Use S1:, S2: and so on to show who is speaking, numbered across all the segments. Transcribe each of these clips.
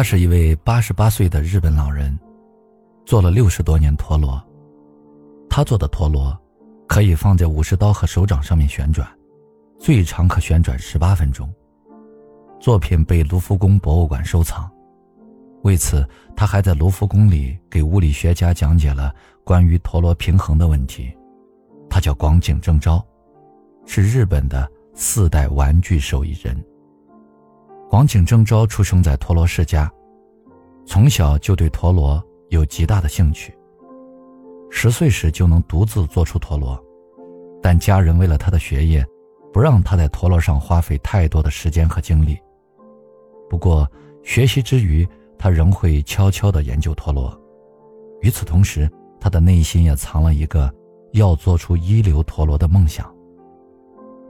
S1: 他是一位八十八岁的日本老人，做了六十多年陀螺。他做的陀螺可以放在武士刀和手掌上面旋转，最长可旋转十八分钟。作品被卢浮宫博物馆收藏。为此，他还在卢浮宫里给物理学家讲解了关于陀螺平衡的问题。他叫广井正昭，是日本的四代玩具手艺人。广井正昭出生在陀螺世家，从小就对陀螺有极大的兴趣。十岁时就能独自做出陀螺，但家人为了他的学业，不让他在陀螺上花费太多的时间和精力。不过，学习之余，他仍会悄悄地研究陀螺。与此同时，他的内心也藏了一个要做出一流陀螺的梦想。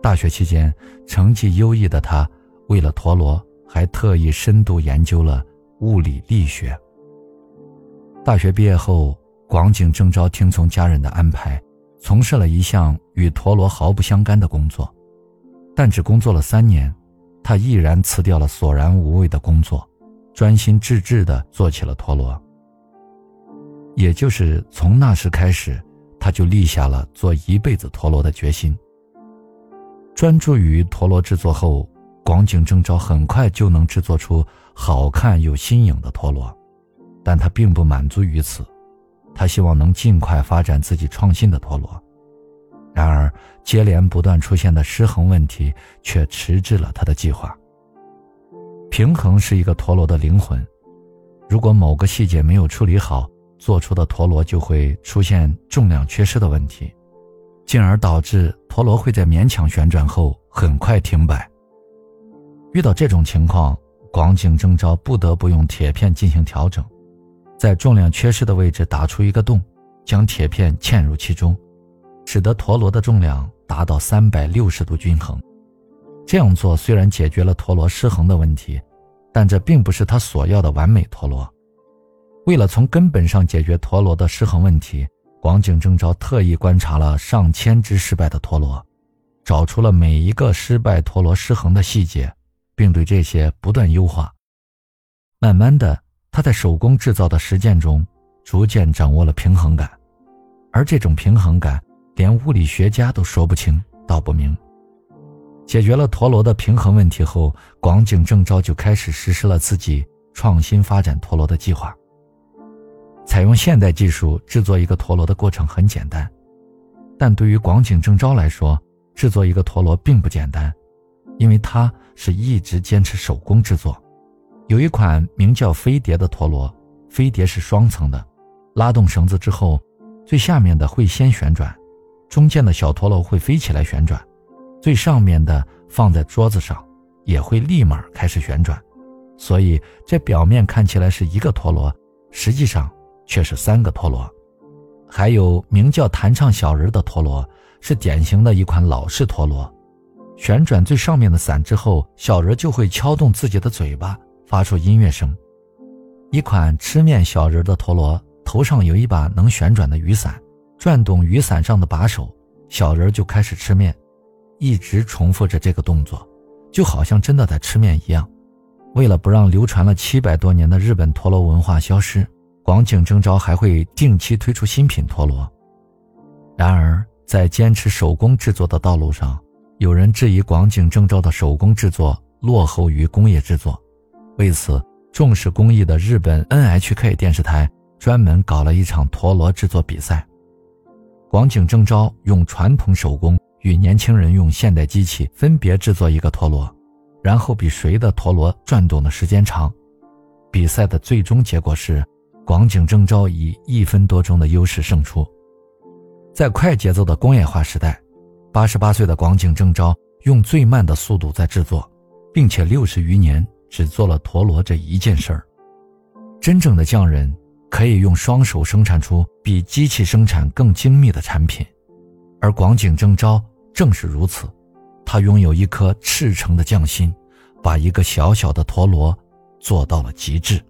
S1: 大学期间，成绩优异的他为了陀螺。还特意深度研究了物理力学。大学毕业后，广井正昭听从家人的安排，从事了一项与陀螺毫不相干的工作，但只工作了三年，他毅然辞掉了索然无味的工作，专心致志地做起了陀螺。也就是从那时开始，他就立下了做一辈子陀螺的决心。专注于陀螺制作后。广景正昭很快就能制作出好看又新颖的陀螺，但他并不满足于此，他希望能尽快发展自己创新的陀螺。然而，接连不断出现的失衡问题却迟滞了他的计划。平衡是一个陀螺的灵魂，如果某个细节没有处理好，做出的陀螺就会出现重量缺失的问题，进而导致陀螺会在勉强旋转后很快停摆。遇到这种情况，广井正昭不得不用铁片进行调整，在重量缺失的位置打出一个洞，将铁片嵌入其中，使得陀螺的重量达到三百六十度均衡。这样做虽然解决了陀螺失衡的问题，但这并不是他所要的完美陀螺。为了从根本上解决陀螺的失衡问题，广井正昭特意观察了上千只失败的陀螺，找出了每一个失败陀螺失衡的细节。并对这些不断优化。慢慢的，他在手工制造的实践中，逐渐掌握了平衡感，而这种平衡感，连物理学家都说不清道不明。解决了陀螺的平衡问题后，广井正昭就开始实施了自己创新发展陀螺的计划。采用现代技术制作一个陀螺的过程很简单，但对于广井正昭来说，制作一个陀螺并不简单。因为他是一直坚持手工制作，有一款名叫飞碟的陀螺，飞碟是双层的，拉动绳子之后，最下面的会先旋转，中间的小陀螺会飞起来旋转，最上面的放在桌子上，也会立马开始旋转，所以这表面看起来是一个陀螺，实际上却是三个陀螺。还有名叫弹唱小人的陀螺，是典型的一款老式陀螺。旋转最上面的伞之后，小人就会敲动自己的嘴巴，发出音乐声。一款吃面小人的陀螺头上有一把能旋转的雨伞，转动雨伞上的把手，小人就开始吃面，一直重复着这个动作，就好像真的在吃面一样。为了不让流传了七百多年的日本陀螺文化消失，广井正昭还会定期推出新品陀螺。然而，在坚持手工制作的道路上，有人质疑广井正昭的手工制作落后于工业制作，为此，重视工艺的日本 NHK 电视台专门搞了一场陀螺制作比赛。广井正昭用传统手工与年轻人用现代机器分别制作一个陀螺，然后比谁的陀螺转动的时间长。比赛的最终结果是，广井正昭以一分多钟的优势胜出。在快节奏的工业化时代。八十八岁的广井正昭用最慢的速度在制作，并且六十余年只做了陀螺这一件事儿。真正的匠人可以用双手生产出比机器生产更精密的产品，而广井正昭正是如此。他拥有一颗赤诚的匠心，把一个小小的陀螺做到了极致。